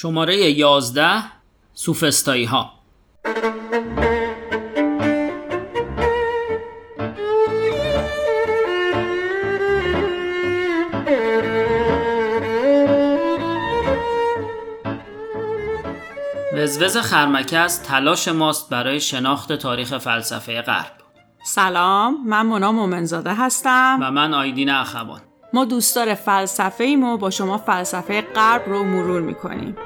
شماره 11 سوفستایی ها وزوز خرمکه از تلاش ماست برای شناخت تاریخ فلسفه غرب. سلام من مونا مومنزاده هستم. و من آیدین اخوان. ما دوستدار فلسفه ایم و با شما فلسفه غرب رو مرور می‌کنیم.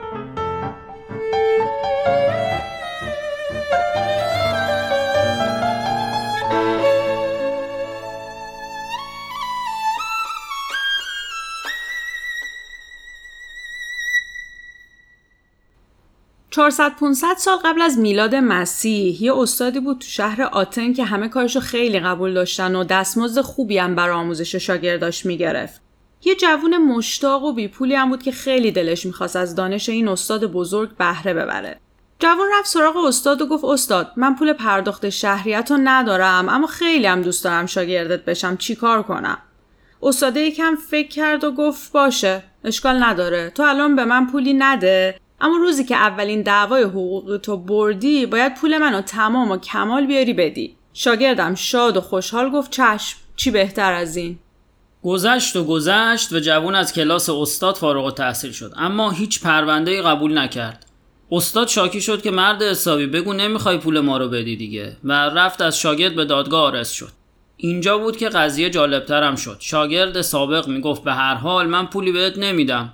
400 500 سال قبل از میلاد مسیح یه استادی بود تو شهر آتن که همه کارشو خیلی قبول داشتن و دستمزد خوبی هم برای آموزش شاگرداش می‌گرفت. یه جوون مشتاق و بیپولی هم بود که خیلی دلش می‌خواست از دانش این استاد بزرگ بهره ببره. جوان رفت سراغ استاد و گفت استاد من پول پرداخت شهریت رو ندارم اما خیلی هم دوست دارم شاگردت بشم چیکار کنم استاده یکم فکر کرد و گفت باشه اشکال نداره تو الان به من پولی نده اما روزی که اولین دعوای حقوق تو بردی باید پول منو تمام و کمال بیاری بدی. شاگردم شاد و خوشحال گفت چشم چی بهتر از این؟ گذشت و گذشت و جوون از کلاس استاد فارغ تحصیل شد. اما هیچ پرونده قبول نکرد. استاد شاکی شد که مرد حسابی بگو نمی‌خوای پول ما رو بدی دیگه. و رفت از شاگرد به دادگاه آرس شد. اینجا بود که قضیه جالبترم شد. شاگرد سابق می‌گفت به هر حال من پولی بهت نمیدم.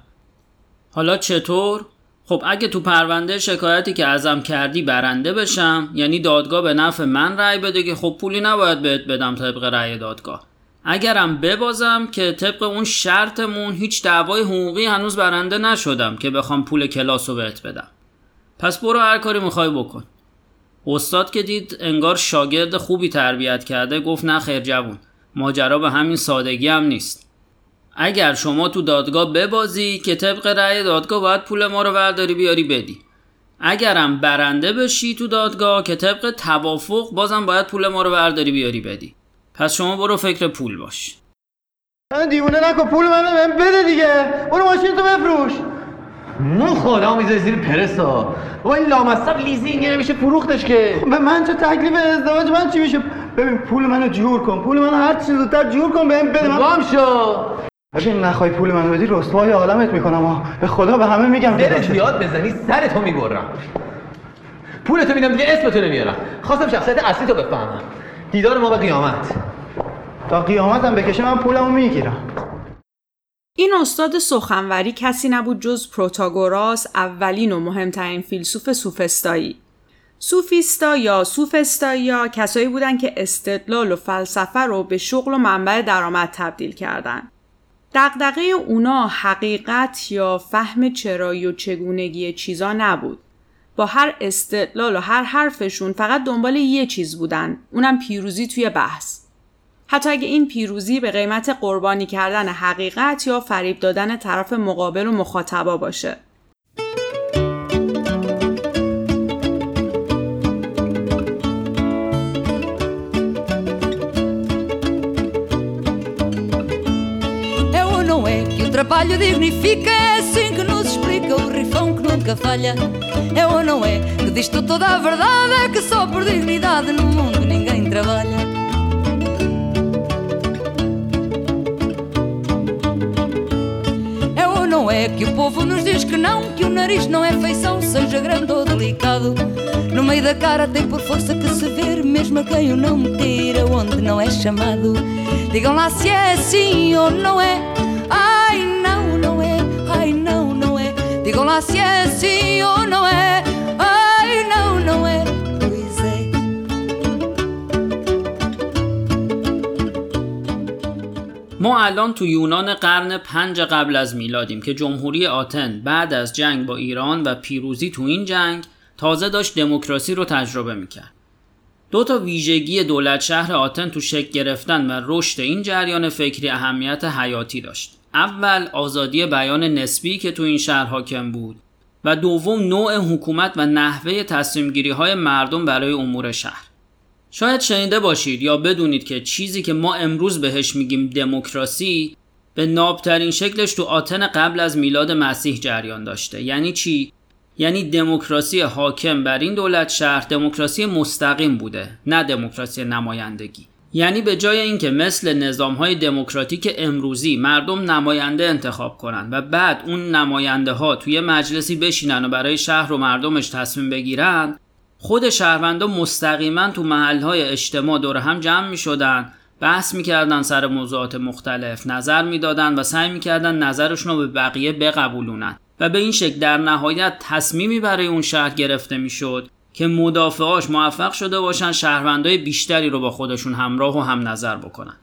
حالا چطور؟ خب اگه تو پرونده شکایتی که ازم کردی برنده بشم یعنی دادگاه به نفع من رأی بده که خب پولی نباید بهت بدم طبق رأی دادگاه. اگرم ببازم که طبق اون شرطمون هیچ دعوای حقوقی هنوز برنده نشدم که بخوام پول کلاس رو بهت بدم. پس برو هر کاری می‌خوای بکن. استاد که دید انگار شاگرد خوبی تربیت کرده گفت نه خیر جوون ماجرا به همین سادگی هم نیست. اگر شما تو دادگاه ببازی که طبق رأی دادگاه باید پول ما رو برداری بیاری بدی. اگرم برنده بشی تو دادگاه که طبق توافق بازم باید پول ما رو برداری بیاری بدی. پس شما برو فکر پول باش. من دیوونه نکن پول من بهم بده دیگه. برو ماشین تو بفروش. نو خدا می‌ذاری زیر پرسا. با این لامصب لیزینگ نمیشه فروختش که. به من چه تکلیف ازدواج؟ من چی میشه ببین پول منو جور کن. پول منو هر چی زودتر جور کن بهم بده. من شو. ببین نخوای پول منو بدی رسوای عالمت می‌کنم ها به خدا به همه میگم دلت بیاد بزنی سرتو می‌برم. پولتو میدم دیگه اسمتو نمیارم. خواستم شخصیت اصلی تو بفهمم. دیدار ما به قیامت. تا قیامتم بکشه من پولمو می‌گیرم. این استاد سخنوری کسی نبود جز پروتاگوراس اولین و مهمترین فیلسوف سوفستایی. سوفیستا یا سوفستایی کسایی بودن که استدلال و فلسفه رو به شغل و منبع درآمد تبدیل کردند. دقدقه اونا حقیقت یا فهم چرایی و چگونگی چیزا نبود. با هر استدلال و هر حرفشون فقط دنبال یه چیز بودن. اونم پیروزی توی بحث. حتی اگه این پیروزی به قیمت قربانی کردن حقیقت یا فریب دادن طرف مقابل و مخاطبا باشه. Trabalho dignifica, é assim que nos explica o rifão que nunca falha. É ou não é que diz tu toda a verdade, é que só por dignidade no mundo ninguém trabalha. É não é que o povo nos diz que não, que o nariz não é feição, seja grande ou delicado. No meio da cara tem por força que se ver, mesmo a quem o não meter, onde não é chamado. Digam lá se é assim ou não é. Se é sim ou não é. Ai, não é. Pois é. ما الان تو یونان قرن پنج قبل از میلادیم که جمهوری آتن بعد از جنگ با ایران و پیروزی تو این جنگ تازه داشت دموکراسی رو تجربه می‌کرد. دو تا ویژگی دولت شهر آتن تو شکل گرفتن و رشد این جریان فکری اهمیت حیاتی داشت. اول آزادی بیان نسبی که تو این شهر حاکم بود و دوم نوع حکومت و نحوه تصمیم های مردم برای امور شهر. شاید شنیده باشید یا بدونید که چیزی که ما امروز بهش میگیم دموکراسی به نابترین شکلش تو آتن قبل از میلاد مسیح جریان داشته. یعنی چی؟ یعنی دموکراسی حاکم بر این دولت شهر دموکراسی مستقیم بوده نه دموکراسی نمایندگی. یعنی به جای اینکه مثل نظام های دموکراتیک امروزی مردم نماینده انتخاب کنن و بعد اون نماینده ها توی مجلسی بشینن و برای شهر و مردمش تصمیم بگیرن خود شهروندا مستقیما تو محل های اجتماع دور هم جمع می شدن بحث می‌کردن سر موضوعات مختلف نظر می‌دادن و سعی می‌کردن نظرشون رو به بقیه بقبولونن. و به این شکل در نهایت تصمیمی برای اون شهر گرفته می‌شد که مدافعاش موفق شده باشن شهروندای بیشتری رو با خودشون همراه و هم نظر بکنن.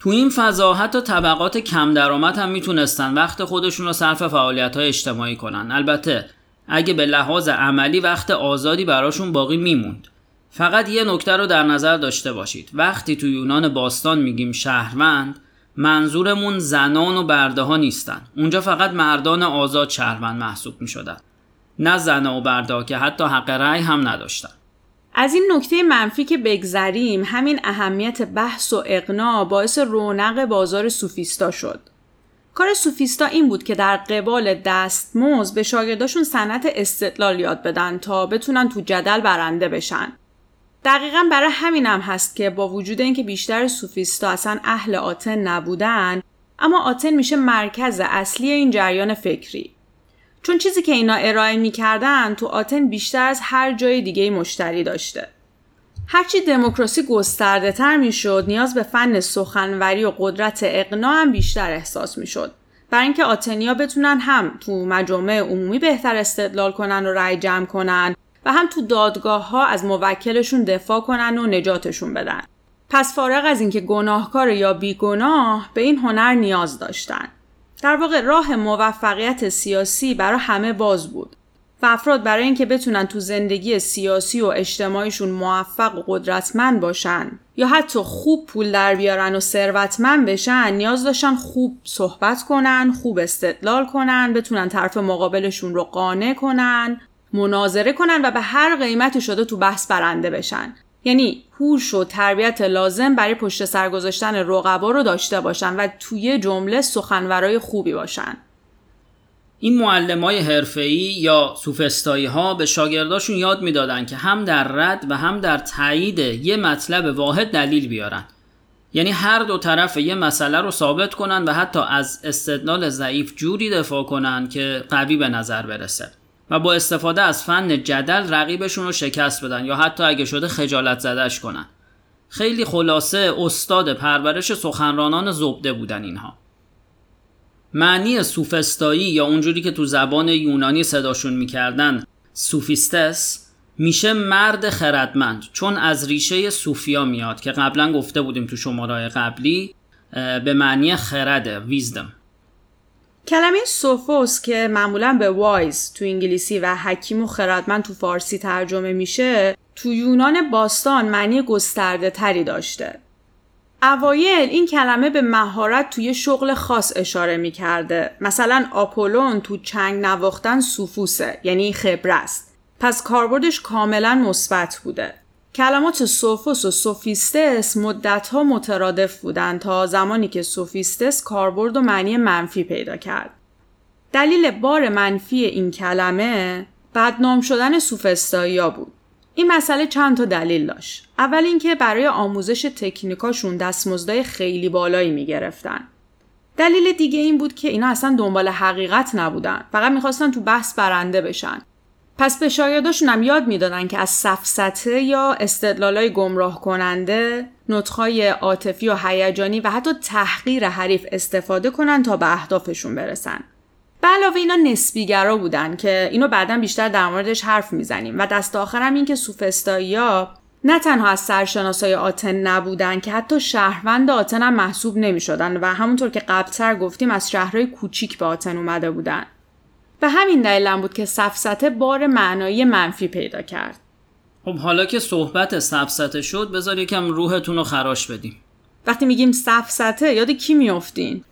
تو این فضا حتی طبقات کم درآمد هم می‌تونستن وقت خودشون رو صرف فعالیت های اجتماعی کنن. البته اگه به لحاظ عملی وقت آزادی براشون باقی میموند. فقط یه نکته رو در نظر داشته باشید. وقتی تو یونان باستان میگیم شهروند منظورمون زنان و برده ها نیستن. اونجا فقط مردان آزاد شهروند محسوب می‌شدن. نه زن و برده که حتی حق رأی هم نداشتن. از این نکته منفی که بگذریم همین اهمیت بحث و اقناع باعث رونق بازار سوفیستا شد. کار سوفیستا این بود که در قبال دستمزد به شاگرداشون صنعت استدلال یاد بدن تا بتونن تو جدل برنده بشن. دقیقا برای همین هم هست که با وجود اینکه بیشتر سوفیستا اصلا اهل آتن نبودن اما آتن میشه مرکز اصلی این جریان فکری. چون چیزی که اینا ارائه می‌کردن تو آتن بیشتر از هر جای دیگه مشتری داشته هرچی دموکراسی گسترده تر می‌شد نیاز به فن سخنوری و قدرت اقناع هم بیشتر احساس می‌شد برای اینکه آتنیا بتونن هم تو مجامع عمومی بهتر استدلال کنن و رأی جمع کنن و هم تو دادگاه ها از موکلشون دفاع کنن و نجاتشون بدن. پس فارغ از اینکه گناهکار یا بیگناه به این هنر نیاز داشتن. در واقع راه موفقیت سیاسی برای همه باز بود و افراد برای اینکه بتونن تو زندگی سیاسی و اجتماعیشون موفق و قدرتمند باشن یا حتی خوب پول در بیارن و ثروتمند بشن نیاز داشتن خوب صحبت کنن، خوب استدلال کنن، بتونن طرف مقابلشون رو قانع کنن مناظره کنن و به هر قیمتی شده تو بحث برنده بشن. یعنی هوش و تربیت لازم برای پشت سر گذاشتن رقبا رو داشته باشن و توی جمله سخنورای خوبی باشن. این معلم های حرفه‌ای یا سوفستایی ها به شاگرداشون یاد می‌دادن که هم در رد و هم در تایید یه مطلب واحد دلیل بیارن. یعنی هر دو طرف یه مسئله رو ثابت کنن و حتی از استدلال ضعیف جوری دفاع کنن که قوی به نظر برسه. و با استفاده از فن جدل رقیبشون رو شکست بدن یا حتی اگه شده خجالت زدش کنن. خیلی خلاصه استاد پرورش سخنرانان زبده بودن اینها. معنی سوفستایی یا اونجوری که تو زبان یونانی صداشون می‌کردن سوفیستس میشه مرد خردمند چون از ریشه سوفیا میاد که قبلا گفته بودیم تو شماره قبلی به معنی خرده ویزدم کلمه سوفوس که معمولا به وایز تو انگلیسی و حکیم و خردمند تو فارسی ترجمه میشه تو یونان باستان معنی گسترده تری داشته. اوایل این کلمه به مهارت توی شغل خاص اشاره می‌کرده. مثلا آپولون تو چنگ نواختن سوفوسه یعنی خبره است. پس کاربردش کاملا مثبت بوده. کلمات سوفوس و سوفیستس مدتها مترادف بودند تا زمانی که سوفیستس کاربرد و معنی منفی پیدا کرد. دلیل بار منفی این کلمه بدنام شدن سوفستایی بود. این مسئله چند تا دلیل داشت. اول اینکه برای آموزش تکنیکاشون دستمزدای خیلی بالایی می‌گرفتن. دلیل دیگه این بود که اینا اصلا دنبال حقیقت نبودن. فقط می‌خواستن تو بحث برنده بشن. پس به شاگرداشون هم یاد می‌دادن که از سفسته یا استدلالای گمراه کننده نطخای عاطفی و هیجانی و حتی تحقیر حریف استفاده کنن تا به اهدافشون برسن به علاوه اینا نسبیگرا بودن که اینو بعدا بیشتر در موردش حرف می‌زنیم و دست آخرم این که سوفستایی نه تنها از سرشناسای آتن نبودن که حتی شهروند آتن هم محسوب نمی شدن و همونطور که قبلتر گفتیم از شهرهای کوچیک به آتن اومده بودن. به همین دلیلم بود که سفسته بار معنایی منفی پیدا کرد. خب حالا که صحبت سفسته شد بذار یکم روحتون رو خراش بدیم. وقتی میگیم سفسته یاد کی میافتین؟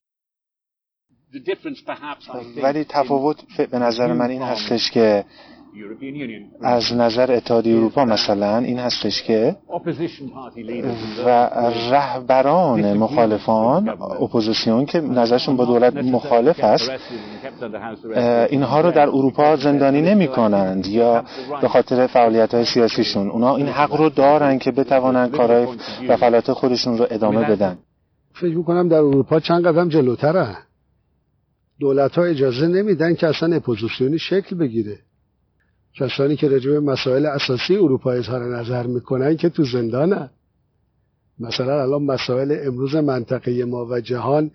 ولی تفاوت به نظر من این هستش که از نظر اتحادیه اروپا مثلا این هستش که و رهبران مخالفان اپوزیسیون که نظرشون با دولت مخالف است اینها رو در اروپا زندانی نمی کنند یا به خاطر فعالیت های سیاسیشون. اونا این حق رو دارن که بتوانند کارهای و فعالیت خودشون رو ادامه بدن. فکر می‌کنم در اروپا چند قدم جلوتره. دولت ها اجازه نمیدن که اصلا اپوزیسیونی شکل بگیره. کسانی که رجوع مسائل اساسی اروپا اظهار نظر می‌کنن که تو زندانن. مثلا الان مسائل امروز منطقه ما و جهان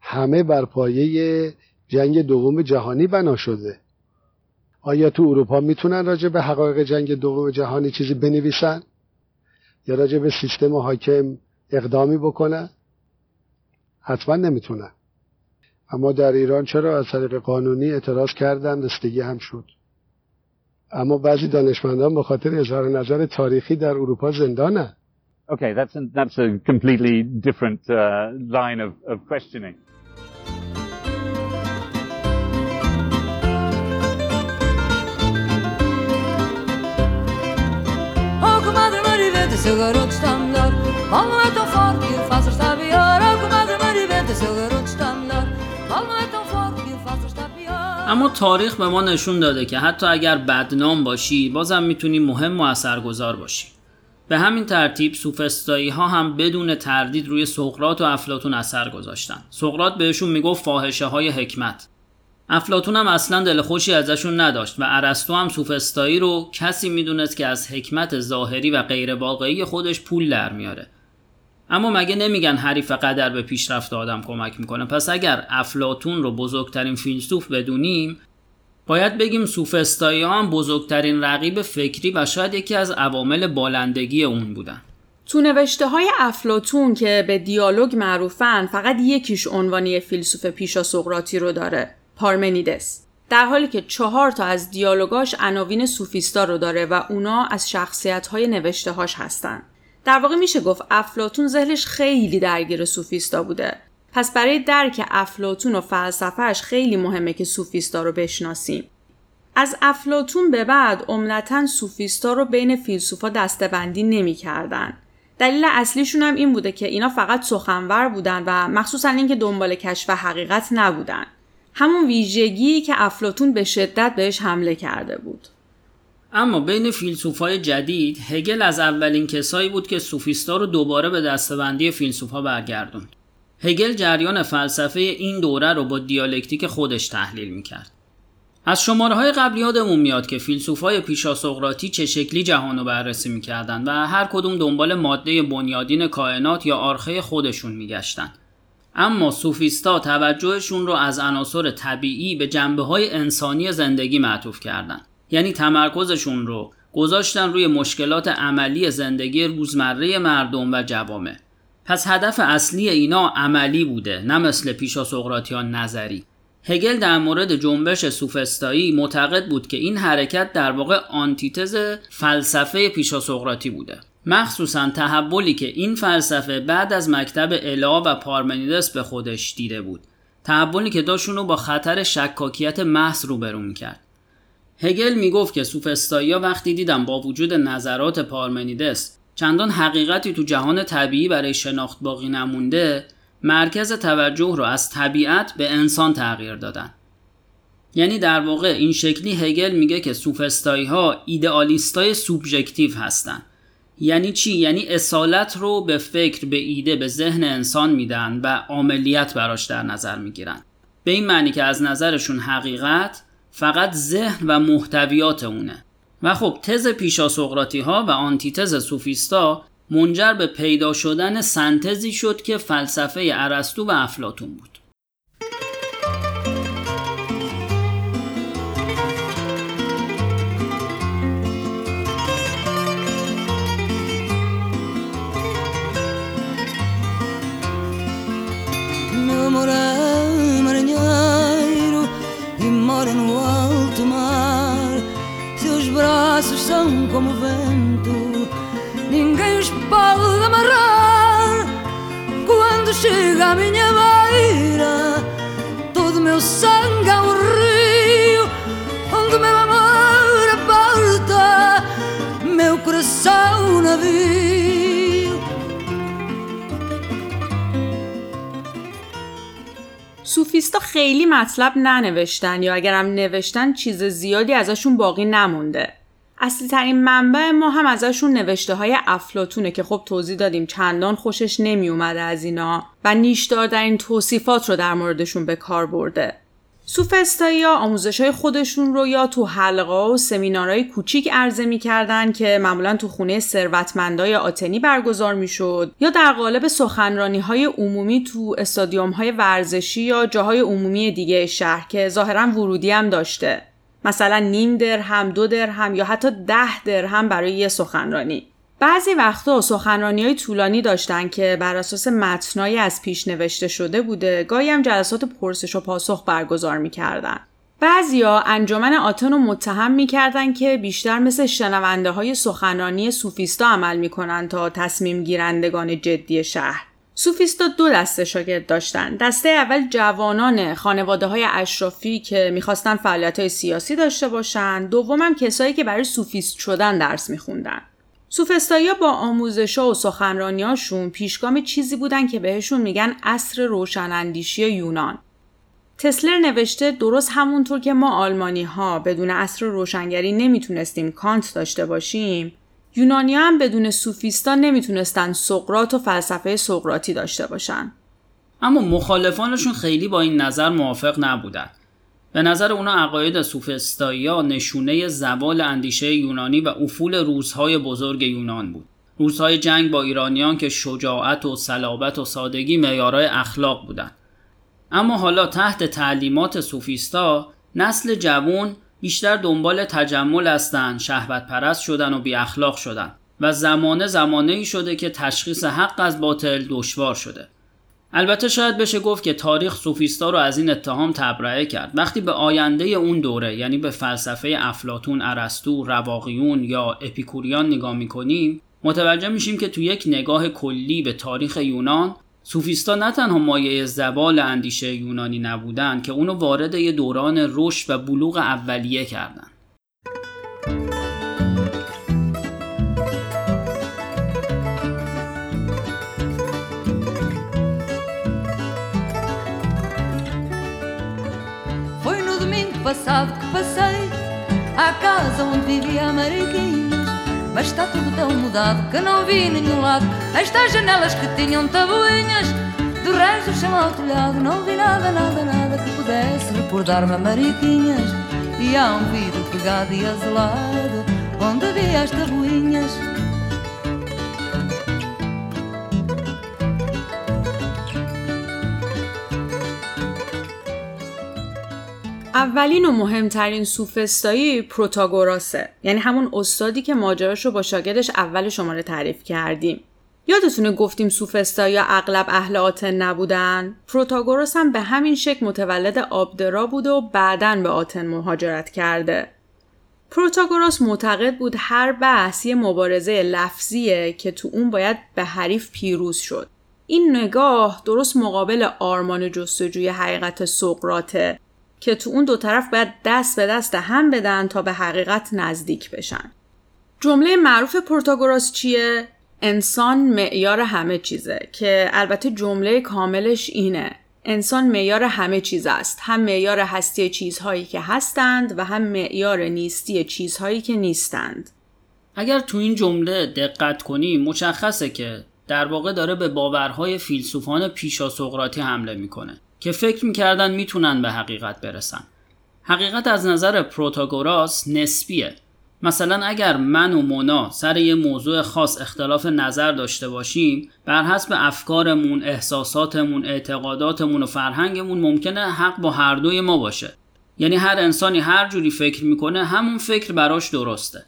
همه بر پایه جنگ دوم جهانی بنا شده. آیا تو اروپا می‌تونن راجع به حقایق جنگ دوم جهانی چیزی بنویسن؟ یا راجع به سیستم حاکم اقدامی بکنن؟ حتما نمی‌تونن. اما در ایران چرا از طریق قانونی اعتراض کردن؟ رستگی هم شد. اما بعضی دانشمندان به خاطر اظهار نظر تاریخی در اروپا زندانه Okay, that's, an, that's a completely different uh, line of, of questioning. اما تاریخ به ما نشون داده که حتی اگر بدنام باشی بازم می‌تونی مهم و اثرگذار باشی. به همین ترتیب سوفستایی ها هم بدون تردید روی سقرات و افلاتون اثر گذاشتن. سقرات بهشون می‌گفت فاحشه های حکمت. افلاتون هم اصلا دل خوشی ازشون نداشت و ارسطو هم سوفستایی رو کسی می‌دونست که از حکمت ظاهری و غیر واقعی خودش پول در میاره. اما مگه نمیگن حریف قدر به پیشرفت آدم کمک می‌کنه؟ پس اگر افلاتون رو بزرگترین فیلسوف بدونیم باید بگیم سوفستایی هم بزرگترین رقیب فکری و شاید یکی از عوامل بالندگی اون بودن. تو نوشته های افلاتون که به دیالوگ معروفن فقط یکیش عنوانی فیلسوف پیشا سقراطی رو داره پارمنیدس. در حالی که چهار تا از دیالوگاش عناوین سوفیستا رو داره و اونا از شخصیت های نوشته هاش هستن. در واقع میشه گفت افلاتون ذهنش خیلی درگیر سوفیستا بوده. پس برای درک افلاتون و فلسفهش خیلی مهمه که سوفیستا رو بشناسیم. از افلاتون به بعد عمدتا سوفیستا رو بین فیلسوفا دستبندی نمی‌کردن. دلیل اصلیشون هم این بوده که اینا فقط سخنور بودن و مخصوصا اینکه دنبال کشف حقیقت نبودن. همون ویژگی که افلاتون به شدت بهش حمله کرده بود. اما بین فیلسوفای جدید هگل از اولین کسایی بود که سوفیستا رو دوباره به دستبندی فیلسوفا برگردوند. هگل جریان فلسفه این دوره رو با دیالکتیک خودش تحلیل می‌کرد. از شماره های قبل یادمون میاد که فیلسوفای پیشا سقراطی چه شکلی جهان رو بررسی می‌کردن و هر کدوم دنبال ماده بنیادین کائنات یا آرخه خودشون میگشتن اما سوفیستا توجهشون رو از عناصر طبیعی به جنبه های انسانی زندگی معطوف کردن یعنی تمرکزشون رو گذاشتن روی مشکلات عملی زندگی روزمره مردم و جوامع. پس هدف اصلی اینا عملی بوده نه مثل پیشا سقراطیان نظری. هگل در مورد جنبش سوفستایی معتقد بود که این حرکت در واقع آنتیتز فلسفه پیشا سقراطی بوده. مخصوصا تحولی که این فلسفه بعد از مکتب الا و پارمنیدس به خودش دیده بود. تحولی که داشت رو با خطر شکاکیت محض روبرو می‌کرد. هگل می‌گفت که سوفستایی وقتی دیدن با وجود نظرات پارمنیدس چندان حقیقتی تو جهان طبیعی برای شناخت باقی نمونده مرکز توجه رو از طبیعت به انسان تغییر دادن. یعنی در واقع این شکلی هگل میگه که سوفستایی ها ایدئالیستای سوبژکتیو هستن. یعنی چی؟ یعنی اصالت رو به فکر به ایده به ذهن انسان میدن و عملیت براش در نظر می‌گیرن. به این معنی که از نظرشون حقیقت فقط ذهن و محتویات اونه. و خب تز پیشا سقراطی ها و آنتیتز سوفیستا منجر به پیدا شدن سنتزی شد که فلسفه ارسطو و افلاتون بود. como vento, ninguém os pode amarrar. Quando chega a minha beira, todo o meu sangue é um rio, onde meu amor aporta, meu coração um navio. سوفیستا خیلی مطلب ننوشتن یا اگرم نوشتن چیز زیادی ازشون باقی نمونده اصلی ترین منبع ما هم ازشون نوشته های افلاتونه که خب توضیح دادیم چندان خوشش نمی اومده از اینا و نیشدار در این توصیفات رو در موردشون به کار برده. سوفستایی ها آموزش های خودشون رو یا تو حلقه و سمینارهای کوچیک عرضه می‌کردن که معمولا تو خونه ثروتمندای آتنی برگزار می‌شد یا در قالب سخنرانی های عمومی تو استادیوم های ورزشی یا جاهای عمومی دیگه شهر که ظاهرا ورودی هم داشته مثلا نیم درهم دو درهم یا حتی ده درهم برای یه سخنرانی. بعضی وقتا سخنرانی های طولانی داشتن که بر اساس متنایی از پیش نوشته شده بوده گاهی هم جلسات پرسش و پاسخ برگزار می‌کردن. بعضیا انجمن آتن رو متهم می‌کردن که بیشتر مثل شنونده های سخنرانی سوفیستا عمل می‌کنن تا تصمیم گیرندگان جدی شهر. سوفیستا دو دسته شاگرد داشتن. دسته اول جوانان خانواده های اشرافی که می‌خواستن فعالیت های سیاسی داشته باشن. دومم کسایی که برای سوفیست شدن درس میخوندن. سوفستایی با آموزش و سخنرانیاشون پیشگام چیزی بودن که بهشون میگن اصر روشناندیشی یونان. تسلر نوشته درست همونطور که ما آلمانی ها بدون اصر روشنگری نمی‌تونستیم کانت داشته باشیم یونانی هم بدون سوفیستا نمی‌تونستن سقرات و فلسفه سقراطی داشته باشن. اما مخالفانشون خیلی با این نظر موافق نبودن. به نظر اونا عقاید سوفستایی نشونه زوال اندیشه یونانی و افول روزهای بزرگ یونان بود. روزهای جنگ با ایرانیان که شجاعت و صلابت و سادگی معیارهای اخلاق بودند. اما حالا تحت تعلیمات سوفیستا نسل جوان بیشتر دنبال تجمل هستند شهوت پرست شدن و بی اخلاق شدن و زمانه زمانه ای شده که تشخیص حق از باطل دشوار شده. البته شاید بشه گفت که تاریخ سوفیستا رو از این اتهام تبرئه کرد. وقتی به آینده اون دوره یعنی به فلسفه افلاتون ارسطو رواقیون یا اپیکوریان نگاه می‌کنیم متوجه میشیم که تو یک نگاه کلی به تاریخ یونان سوفیستا نه تنها مایه زبال اندیشه یونانی نبودن که اونو وارد یه دوران رشد و بلوغ اولیه کردن Foi no domingo passado que passei à casa onde vivia a Mariquinhas. Mas está tudo tão mudado que não vi nenhum lado estas janelas que tinham tabuinhas. Do resto, do chão ao telhado, não vi nada, nada, nada que pudesse recordar-me a Mariquinhas. E há um vidro pegado e azulado onde havia as tabuinhas. اولین و مهمترین سوفستایی پروتاگوراسه. یعنی همون استادی که ماجراش رو با شاگردش اول شماره تعریف کردیم. یادتونه گفتیم سوفسطایی اغلب اهل آتن نبودن. پروتاگوراس هم به همین شکل متولد آبدرا بود و بعدا به آتن مهاجرت کرده. پروتاگوراس معتقد بود هر بحث یه مبارزه لفظیه که تو اون باید به حریف پیروز شد. این نگاه درست مقابل آرمان جستجوی حقیقت سقراته که تو اون دو طرف باید دست به دست هم بدن تا به حقیقت نزدیک بشن. جمله معروف پروتاگوراس چیه؟ انسان معیار همه چیزه که البته جمله کاملش اینه. انسان معیار همه چیز است. هم معیار هستی چیزهایی که هستند و هم معیار نیستی چیزهایی که نیستند. اگر تو این جمله دقت کنیم مشخصه که در واقع داره به باورهای فیلسوفان پیشا سقراطی حمله می‌کنه. که فکر می‌کردن می‌تونن به حقیقت برسن. حقیقت از نظر پروتاگوراس نسبیه. مثلا اگر من و مونا سر یه موضوع خاص اختلاف نظر داشته باشیم بر حسب افکارمون، احساساتمون، اعتقاداتمون و فرهنگمون ممکنه حق با هر دوی ما باشه. یعنی هر انسانی هر جوری فکر می‌کنه همون فکر براش درسته.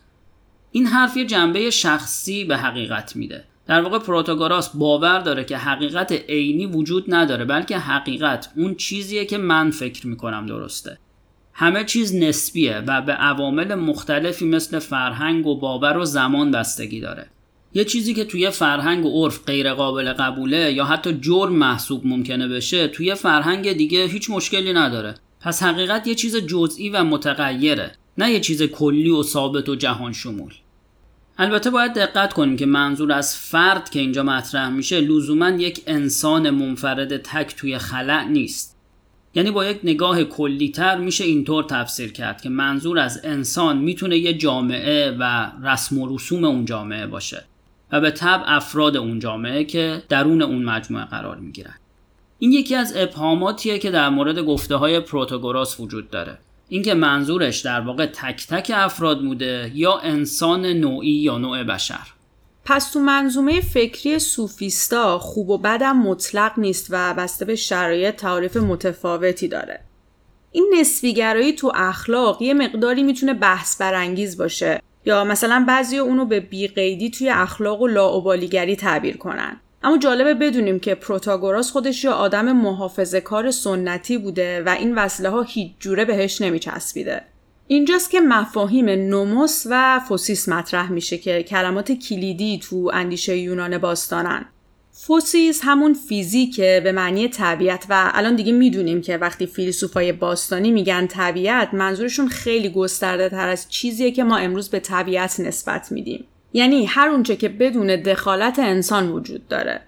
این حرف یه جنبه شخصی به حقیقت میده. در واقع پروتاگوراس باور داره که حقیقت عینی وجود نداره بلکه حقیقت اون چیزیه که من فکر می‌کنم درسته. همه چیز نسبیه و به عوامل مختلفی مثل فرهنگ و باور و زمان بستگی داره. یه چیزی که توی فرهنگ و عرف غیر قابل قبوله یا حتی جرم محسوب ممکنه بشه توی فرهنگ دیگه هیچ مشکلی نداره. پس حقیقت یه چیز جزئی و متغیره نه یه چیز کلی و ثابت و جهان شمول البته باید دقت کنیم که منظور از فرد که اینجا مطرح میشه لزوما یک انسان منفرد تک توی خلع نیست. یعنی با یک نگاه کلیتر میشه اینطور تفسیر کرد که منظور از انسان می‌تونه یه جامعه و رسم و رسوم اون جامعه باشه و به طب افراد اون جامعه که درون اون مجموعه قرار می‌گیرن. این یکی از ابهاماتیه که در مورد گفته های وجود داره. اینکه منظورش در واقع تک تک افراد بوده یا انسان نوعی یا نوع بشر پس تو منظومه فکری سوفیستا خوب و بدم مطلق نیست و بسته به شرایط تعریف متفاوتی داره. این نسبی‌گرایی تو اخلاق یه مقداری می‌تونه بحث برانگیز باشه یا مثلا بعضی اونو به بی‌قیدی توی اخلاق و لاابالیگری تعبیر کنن. اما جالبه بدونیم که پروتاگوراس خودش یه آدم محافظه کار سنتی بوده و این وصله ها هیچ جوره بهش نمی‌چسبیده. اینجاست که مفاهیم نوموس و فوسیس مطرح میشه که کلمات کلیدی تو اندیشه یونان باستانن. فوسیس همون فیزیکه به معنی طبیعت و الان دیگه می‌دونیم که وقتی فیلسوفای باستانی میگن طبیعت منظورشون خیلی گسترده تر از چیزیه که ما امروز به طبیعت نسبت میدیم. یعنی هر اونچه که بدون دخالت انسان وجود داره.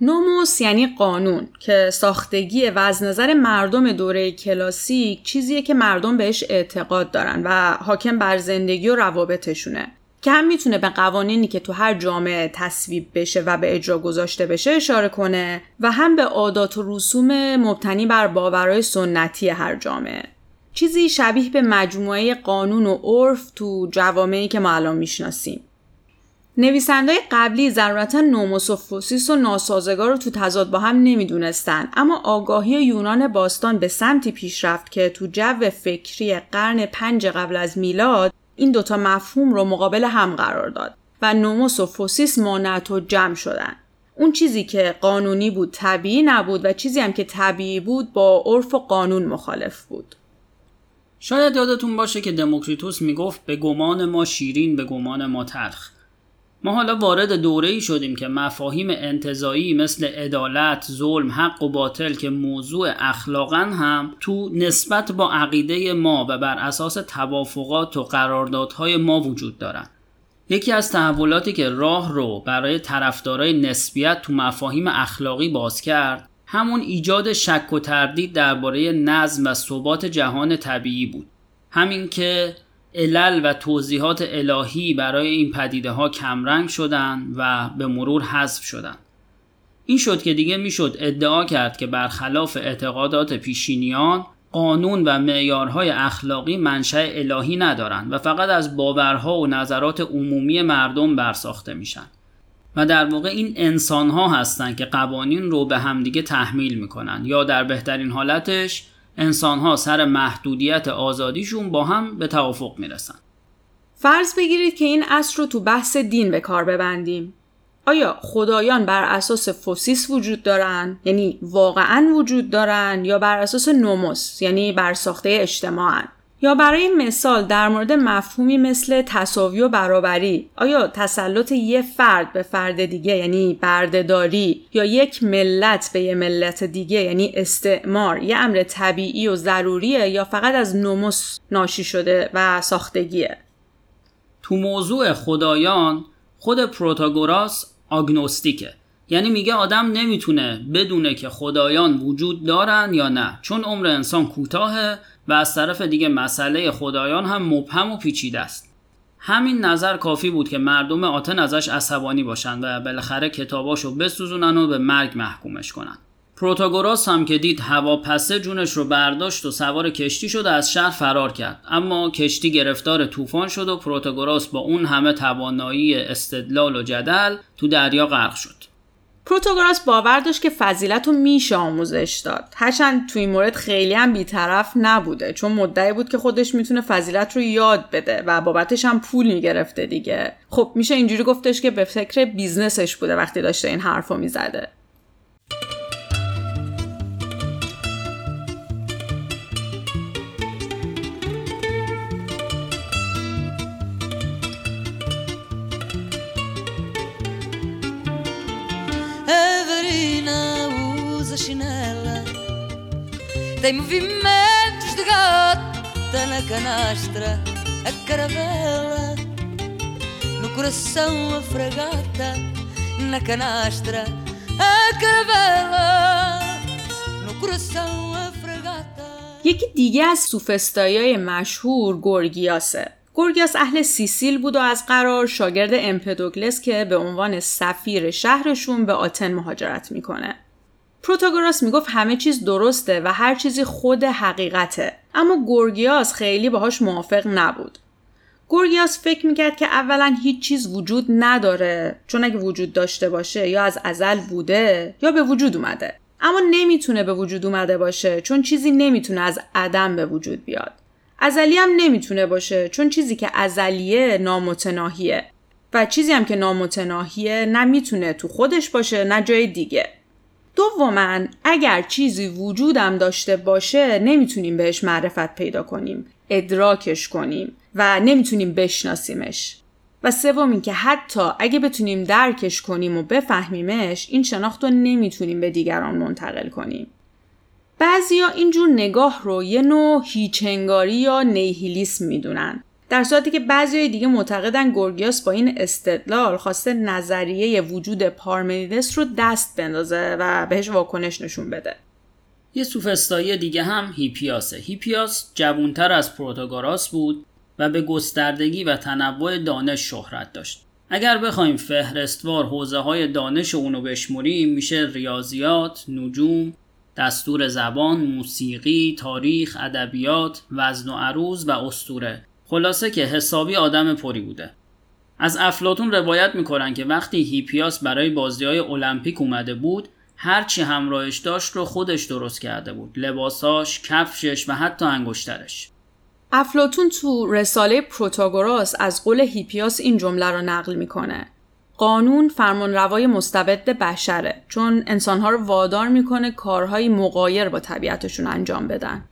نوموس یعنی قانون که ساختگی و از نظر مردم دوره کلاسیک چیزیه که مردم بهش اعتقاد دارن و حاکم بر زندگی و روابطشونه که هم می‌تونه به قوانینی که تو هر جامعه تصویب بشه و به اجرا گذاشته بشه اشاره کنه و هم به عادات و رسوم مبتنی بر باورهای سنتی هر جامعه چیزی شبیه به مجموعه قانون و عرف تو جوامعی که ما الان می‌شناسیم. نویسنده قبلی ضرورتا نوموس و فوسیس و ناسازگار رو تو تضاد با هم نمی‌دونستن اما آگاهی یونان باستان به سمتی پیش رفت که تو جو فکری قرن پنج قبل از میلاد این دوتا مفهوم رو مقابل هم قرار داد و نوموس و فوسیس مانعت جمع شدن. اون چیزی که قانونی بود طبیعی نبود و چیزی هم که طبیعی بود با عرف و قانون مخالف بود. شاید یادتون باشه که دموکریتوس می‌گفت به گمان ما شیرین به گمان ما تلخ ما حالا وارد دوره ای شدیم که مفاهیم انتظایی مثل عدالت، ظلم، حق و باطل که موضوع اخلاقا هم تو نسبت با عقیده ما و بر اساس توافقات و قراردادهای ما وجود دارن. یکی از تحولاتی که راه رو برای طرفدارای نسبیت تو مفاهیم اخلاقی باز کرد همون ایجاد شک و تردید درباره نظم و ثبات جهان طبیعی بود. همین که علل و توضیحات الهی برای این پدیده ها کمرنگ شدن و به مرور حذف شدن این شد که دیگه می‌شد ادعا کرد که برخلاف اعتقادات پیشینیان قانون و معیارهای اخلاقی منشأ الهی ندارند و فقط از باورها و نظرات عمومی مردم برساخته میشن و در واقع این انسان ها هستند که قوانین رو به همدیگه تحمیل می‌کنن. یا در بهترین حالتش انسان ها سر محدودیت آزادیشون با هم به توافق می‌رسن. فرض بگیرید که این اصل رو تو بحث دین به کار ببندیم. آیا خدایان بر اساس فوسیس وجود دارن؟ یعنی واقعا وجود دارن یا بر اساس نوموس یعنی بر ساخته اجتماعن یا برای مثال در مورد مفهومی مثل تصاوی و برابری آیا تسلط یه فرد به فرد دیگه یعنی بردهداری یا یک ملت به یه ملت دیگه یعنی استعمار یه امر طبیعی و ضروریه یا فقط از نوموس ناشی شده و ساختگیه؟ تو موضوع خدایان خود پروتاگوراس agnostic ه. یعنی میگه آدم نمی‌تونه بدونه که خدایان وجود دارن یا نه. چون عمر انسان کوتاهه و از طرف دیگه مسئله خدایان هم مبهم و پیچیده است. همین نظر کافی بود که مردم آتن ازش عصبانی باشن و بالاخره کتاباشو بسوزونن و به مرگ محکومش کنن. پروتاگوراس هم که دید هوا پسه جونش رو برداشت و سوار کشتی شد و از شهر فرار کرد. اما کشتی گرفتار طوفان شد و پروتاگوراس با اون همه توانایی استدلال و جدل تو دریا غرق شد. پروتاگوراس باور داشت که فضیلت رو میشه آموزش داد. هرچند تو این مورد خیلی هم بیطرف نبوده چون مدعی بود که خودش می‌تونه فضیلت رو یاد بده و بابتش هم پول می‌گرفته دیگه. خب میشه اینجوری گفتش که به فکر business ش بوده وقتی داشته این حرف رو می‌زده. Tem movimentos de gata na canastra, a caravela no coração a fragata, na canastra a caravela, no coração a fragata. یکی دیگه از سوفستایای مشهور گورگیاسه گورگیاس اهل سیسیل بود و از قرار شاگرد امپدوکلس که به عنوان سفیر شهرشون به آتن مهاجرت می‌کنه. پروتاگوراس می‌گفت همه چیز درسته و هر چیزی خود حقیقته اما گورگیاس خیلی باهاش موافق نبود. گورگیاس فکر می‌کرد که اولا هیچ چیز وجود نداره چون اگه وجود داشته باشه یا از ازل بوده یا به وجود اومده. اما نمی‌تونه به وجود اومده باشه چون چیزی نمی‌تونه از عدم به وجود بیاد. ازلی هم نمی‌تونه باشه چون چیزی که ازلیه نامتناهیه. و چیزی هم که نامتناهیه نه می‌تونه تو خودش باشه نه جای دیگه. دوما اگر چیزی وجودم داشته باشه نمی‌تونیم بهش معرفت پیدا کنیم ادراکش کنیم و نمی‌تونیم بشناسیمش. و سوم که حتی اگه بتونیم درکش کنیم و بفهمیمش این شناخت رو نمی‌تونیم به دیگران منتقل کنیم. بعضیا اینجور نگاه رو یه نوع هیچنگاری یا نیهیلیسم می‌دونن. در صورتی که بعضی دیگه معتقدن گورگیاس با این استدلال خواسته نظریه وجود پارمنیدس رو دست بندازه و بهش واکنش نشون بده. یه سوفستایی دیگه هم هیپیاسه. هیپیاس جوونتر از پروتاگوراس بود و به گستردگی و تنوع دانش شهرت داشت. اگر بخوایم فهرستوار حوزه های دانش اونو بشمریم میشه ریاضیات، نجوم، دستور زبان، موسیقی، تاریخ، ادبیات، وزن و عروض و استوره خلاصه که حسابی آدم پری بوده. از افلاتون روایت می‌کنن که وقتی هیپیاس برای بازی های المپیک اومده بود هرچی همراهش داشت رو خودش درست کرده بود. لباساش، کفشش و حتی انگشترش. افلاتون تو رساله پروتاگوراس از قول هیپیاس این جمله رو نقل می‌کنه. قانون فرمان روای مستبد بشره چون انسانها رو وادار می‌کنه کارهایی مقایر با طبیعتشون انجام بدن.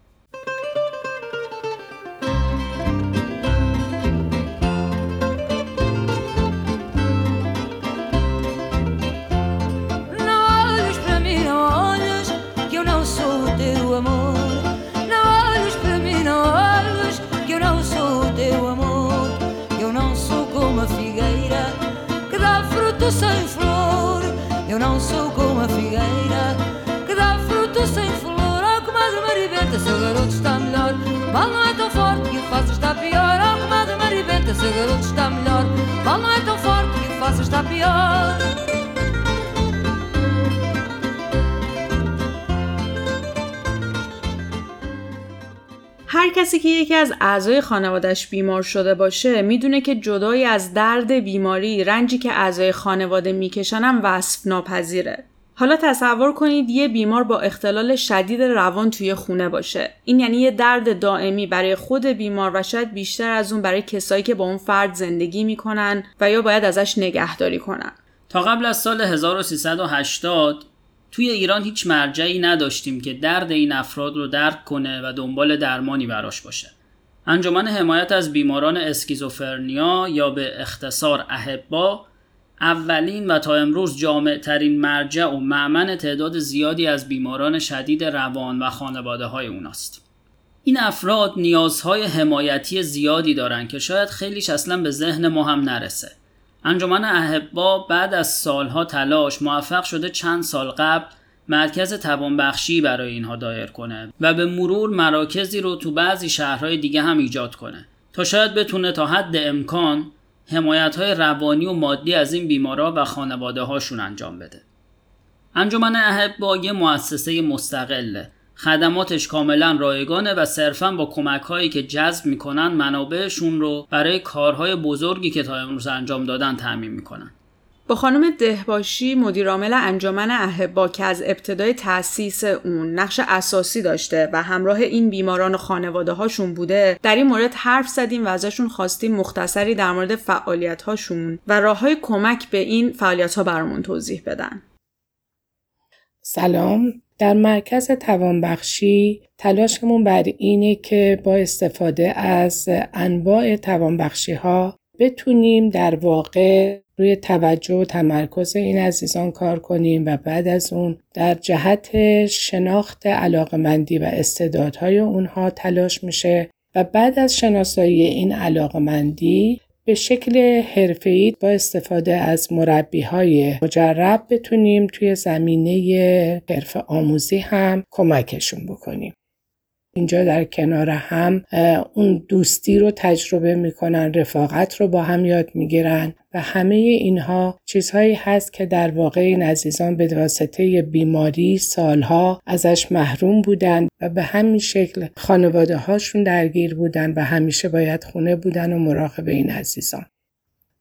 Mal não é tão forte que o faça está pior. Oh, comadre Maribenta, seu garoto está melhor. Mal não é tão forte que o faça está pior. هر کسی که یکی از اعضای خانوادش بیمار شده باشه می‌دونه که جدای از درد بیماری رنجی که اعضای خانواده می‌کشن هم وصف ناپذیره. حالا تصور کنید یه بیمار با اختلال شدید روان توی خونه باشه. این یعنی یه درد دائمی برای خود بیمار و شاید بیشتر از اون برای کسایی که با اون فرد زندگی می‌کنن و یا باید ازش نگهداری کنن. تا قبل از سال 1380 توی ایران هیچ مرجعی نداشتیم که درد این افراد رو درک کنه و دنبال درمانی براش باشه. انجمن حمایت از بیماران اسکیزوفرنیا یا به اختصار اهبا اولین و تا امروز جامع ترین مرجع و معمن تعداد زیادی از بیماران شدید روان و خانواده های اوناست. این افراد نیازهای حمایتی زیادی دارن که شاید خیلیش اصلا به ذهن ما هم نرسه. انجمن احبا بعد از سالها تلاش موفق شده چند سال قبل مرکز توانبخشی برای اینها دایر کنه و به مرور مراکزی رو تو بعضی شهرهای دیگه هم ایجاد کنه تا شاید بتونه تا حد امکان حمایت های روانی و مادی از این بیمارا و خانواده هاشون انجام بده. انجمن احبا یه مؤسسه مستقله خدماتش کاملا رایگانه و صرفا با کمک هایی که جذب می‌کنن منابعشون رو برای کارهای بزرگی که تا امروز انجام دادن تعمین می‌کنن با خانم دهباشی مدیرعامل انجمن اهبا که از ابتدای تأسیس اون نقش اساسی داشته و همراه این بیماران و خانواده هاشون بوده در این مورد حرف زدیم و ازشون خواستیم مختصری در مورد فعالیت هاشون و راه های کمک به این فعالیت ها برامون توضیح بدن. سلام. در مرکز توانبخشی تلاشمون بر اینه که با استفاده از انواع توانبخشی ها بتونیم در واقع روی توجه و تمرکز این عزیزان کار کنیم و بعد از اون در جهت شناخت علاقمندی و استعدادهای اونها تلاش میشه و بعد از شناسایی این علاقمندی به شکل حرفه‌ای با استفاده از مربی های مجرب بتونیم توی زمینه حرف آموزی هم کمکشون بکنیم. اینجا در کنار هم اون دوستی رو تجربه می‌کنن رفاقت رو با هم یاد می‌گیرن و همه اینها چیزهایی هست که در واقع این عزیزان به واسطه بیماری سالها ازش محروم بودن و به همین شکل خانواده هاشون درگیر بودن و همیشه باید خونه بودن و مراقب این عزیزان.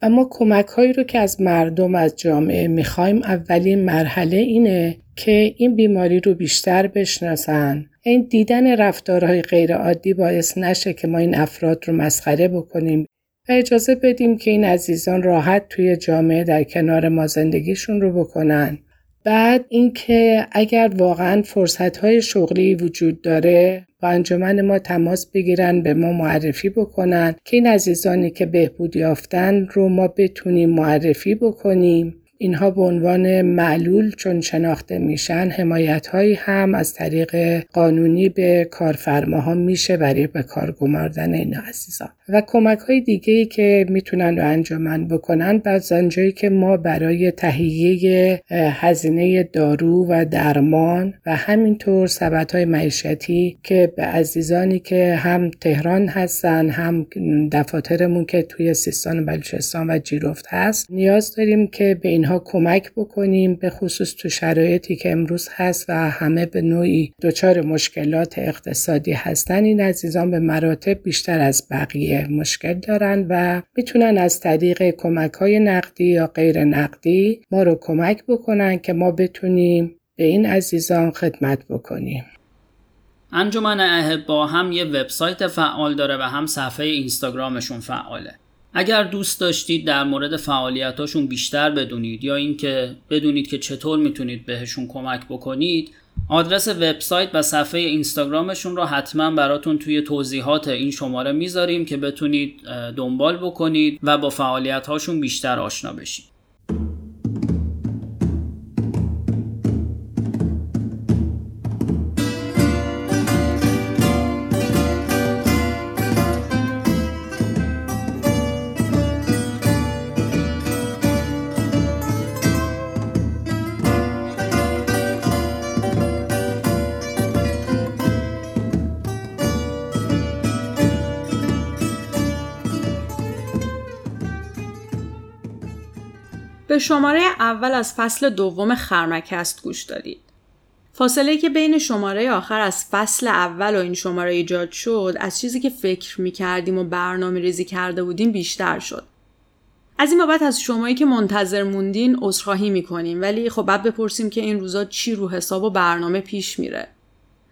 و ما کمک هایی رو که از مردم از جامعه می‌خوایم اولین مرحله اینه که این بیماری رو بیشتر بشناسن. این دیدن رفتارهای غیرعادی باعث نشه که ما این افراد رو مسخره بکنیم و اجازه بدیم که این عزیزان راحت توی جامعه در کنار ما زندگیشون رو بکنن. بعد اینکه اگر واقعا فرصت های شغلی وجود داره با انجمن ما تماس بگیرن به ما معرفی بکنن که این عزیزانی که بهبود یافتن رو ما بتونیم معرفی بکنیم. اینها به عنوان معلول چون شناخته میشن حمایت هایی هم از طریق قانونی به کارفرماها میشه برای به کار گماردن این عزیزان و کمک های دیگه ای که می‌تونن رو انجامن بکنن بعد جایی که ما برای تهیه هزینه دارو و درمان و همینطور سبت های معیشتی که به عزیزانی که هم تهران هستن هم دفاترمون که توی سیستان بلوچستان و جیرفت هست نیاز داریم که به این اینها کمک بکنیم به خصوص تو شرایطی که امروز هست و همه به نوعی دچار مشکلات اقتصادی هستن این عزیزان به مراتب بیشتر از بقیه مشکل دارن و می‌تونن از طریق کمک های نقدی یا غیر نقدی ما رو کمک بکنن که ما بتونیم به این عزیزان خدمت بکنیم. انجمن با هم یه وبسایت فعال داره و هم صفحه اینستاگرامشون فعاله. اگر دوست داشتید در مورد فعالیتاشون بیشتر بدونید یا اینکه بدونید که چطور می‌تونید بهشون کمک بکنید آدرس وبسایت و صفحه اینستاگرامشون رو حتما براتون توی توضیحات این شماره می‌ذاریم که بتونید دنبال بکنید و با فعالیت هاشون بیشتر آشنا بشید. شماره اول از فصل دوم خرمکست گوش دادید. فاصله که بین شماره آخر از فصل اول و این شماره ایجاد شد از چیزی که فکر می کردیم و برنامه ریزی کرده بودیم بیشتر شد. از این بابت از شمایی که منتظر موندین عذرخواهی می‌کنیم ولی خب بعد بپرسیم که این روزا چی رو حساب و برنامه پیش میره.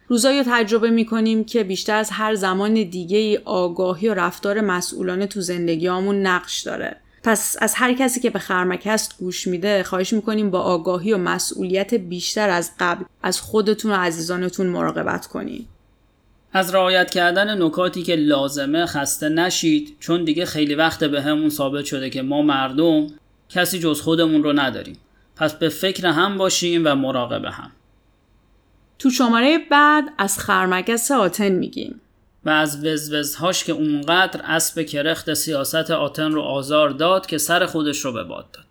روزایی رو تجربه می‌کنیم که بیشتر از هر زمان دیگه ای آگاهی و رفتار مسئولانه تو زندگیامون نقش داره. پس از هر کسی که به خرمکست گوش میده خواهش می‌کنیم با آگاهی و مسئولیت بیشتر از قبل از خودتون و عزیزانتون مراقبت کنیم. از رعایت کردن نکاتی که لازمه خسته نشید چون دیگه خیلی وقت به همون ثابت شده که ما مردم کسی جز خودمون رو نداریم. پس به فکر هم باشیم و مراقب هم. تو شماره بعد از خرمگس آتن میگیم. و از وزوزهاش که اونقدر اسب کرخت سیاست آتن رو آزار داد که سر خودش رو به باد داد.